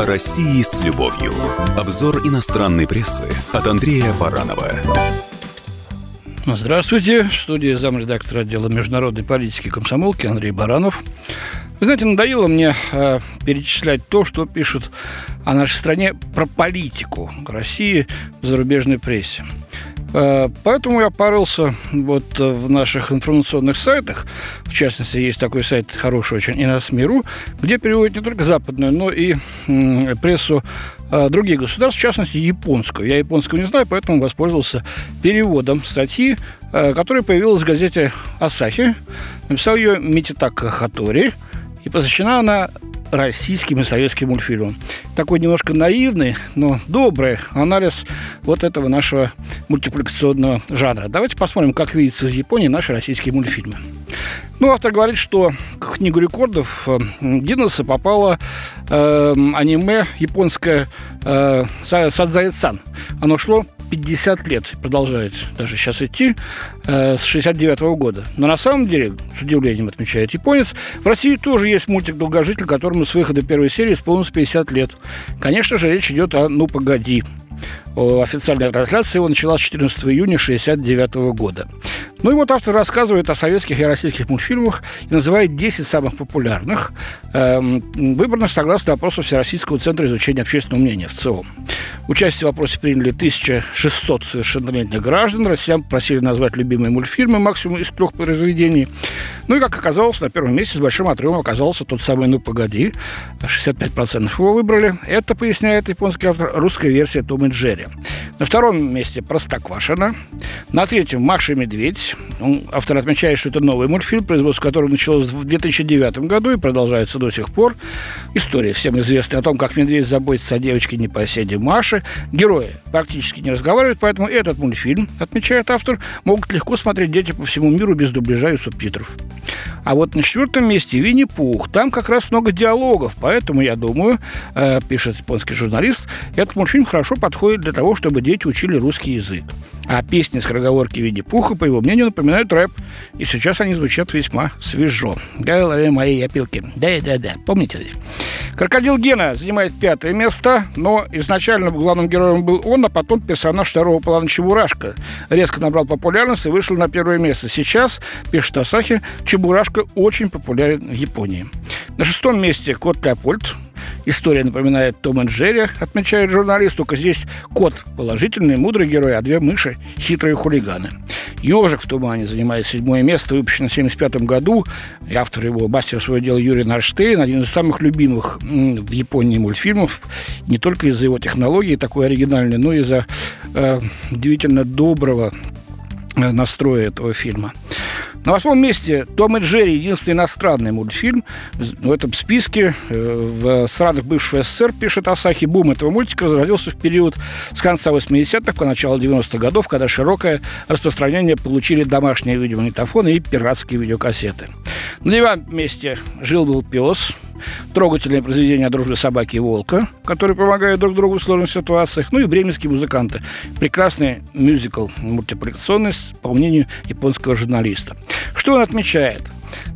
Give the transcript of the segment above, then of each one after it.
О России с любовью. Обзор иностранной прессы от Андрея Баранова. Здравствуйте. В студии замредактора отдела международной политики комсомолки Андрей Баранов. Вы знаете, надоело мне э, перечислять то, что пишут о нашей стране про политику России в зарубежной прессе. Э, поэтому я порылся вот в наших информационных сайтах. В частности, есть такой сайт хороший очень «Иносмиру», где переводят не только западную, но и прессу э, других государств, в частности, японскую. Я японского не знаю, поэтому воспользовался переводом статьи, э, которая появилась в газете «Асахи». Написал ее Мититака Хатори, и посвящена она российским и советским мультфильмам. Такой немножко наивный, но добрый анализ вот этого нашего мультипликационного жанра. Давайте посмотрим, как видится из Японии наши российские мультфильмы. Ну, автор говорит, что к книгу рекордов э, Гиннесса попало э, аниме японское э, Садзаэцан. Оно шло 50 лет, продолжает даже сейчас идти, э, с 69 -го года. Но на самом деле, с удивлением отмечает японец, в России тоже есть мультик «Долгожитель», которому с выхода первой серии исполнилось 50 лет. Конечно же, речь идет о «Ну, погоди». Официальная трансляция его началась 14 июня 1969 года. Ну и вот автор рассказывает о советских и российских мультфильмах и называет 10 самых популярных, э, выбранных согласно опросу Всероссийского центра изучения общественного мнения в целом. Участие в вопросе приняли 1600 совершеннолетних граждан. Россиян просили назвать любимые мультфильмы, максимум из трех произведений. Ну и, как оказалось, на первом месте с большим отрывом оказался тот самый «Ну, погоди». 65% его выбрали. Это, поясняет японский автор, русская версия Том и Джерри. На втором месте «Простоквашино». На третьем «Маша и медведь». Ну, автор отмечает, что это новый мультфильм, производство которого началось в 2009 году и продолжается до сих пор. История всем известная о том, как медведь заботится о девочке непоседе Маше. Герои практически не разговаривают, поэтому этот мультфильм, отмечает автор, могут легко смотреть дети по всему миру без дубляжа и субтитров. А вот на четвертом месте Винни-Пух. Там как раз много диалогов, поэтому, я думаю, э, пишет японский журналист, этот мультфильм хорошо подходит для того, чтобы дети учили русский язык. А песни с скороговорки Винни-Пуха, по его мнению, напоминают рэп. И сейчас они звучат весьма свежо. Голове моей опилки. Да-да-да, помните ведь? Крокодил Гена занимает пятое место, но изначально главным героем был он, а потом персонаж второго плана Чебурашка. Резко набрал популярность и вышел на первое место. Сейчас, пишет Асахи, Чебурашка очень популярен в Японии. На шестом месте кот Леопольд, История напоминает Том и Джерри, отмечает журналист, только здесь кот положительный, мудрый герой, а две мыши – хитрые хулиганы. «Ежик в тумане» занимает седьмое место, выпущен в 1975 году. И автор его, мастер своего дела Юрий Нарштейн, один из самых любимых в Японии мультфильмов, не только из-за его технологии такой оригинальной, но и из-за э, удивительно доброго э, настроя этого фильма. На восьмом месте «Том и Джерри» – единственный иностранный мультфильм в этом списке. Э, в странах бывшего СССР, пишет Асахи, бум этого мультика разразился в период с конца 80-х по начало 90-х годов, когда широкое распространение получили домашние видеомагнитофоны и пиратские видеокассеты. На девятом месте «Жил-был пес», трогательное произведение о дружбе собаки и волка, которые помогают друг другу в сложных ситуациях, ну и бременские музыканты. Прекрасный мюзикл мультипликационный, по мнению японского журналиста. Что он отмечает?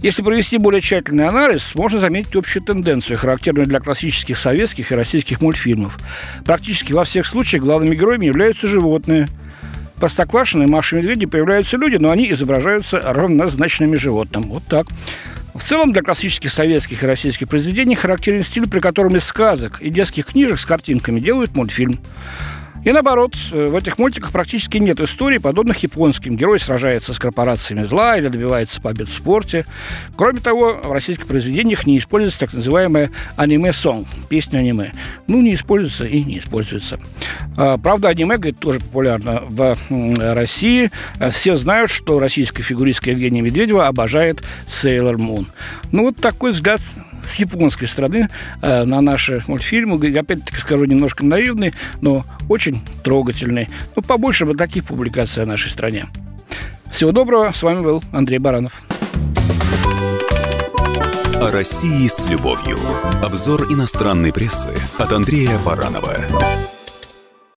Если провести более тщательный анализ, можно заметить общую тенденцию, характерную для классических советских и российских мультфильмов. Практически во всех случаях главными героями являются животные. Простоквашино и Медведи появляются люди, но они изображаются равнозначными животным. Вот так. В целом для классических советских и российских произведений характерен стиль, при котором из сказок и детских книжек с картинками делают мультфильм. И наоборот, э, в этих мультиках практически нет историй, подобных японским. Герой сражается с корпорациями зла или добивается побед в спорте. Кроме того, в российских произведениях не используется так называемая аниме-сонг, песня аниме. Ну, не используется и не используется. А, правда, аниме, говорит, тоже популярно в России. Все знают, что российская фигуристка Евгения Медведева обожает Sailor Moon. Ну, вот такой взгляд с японской стороны э, на наши мультфильмы. Опять-таки скажу, немножко наивный, но очень трогательный. Ну, побольше бы таких публикаций о нашей стране. Всего доброго. С вами был Андрей Баранов. О России с любовью. Обзор иностранной прессы от Андрея Баранова.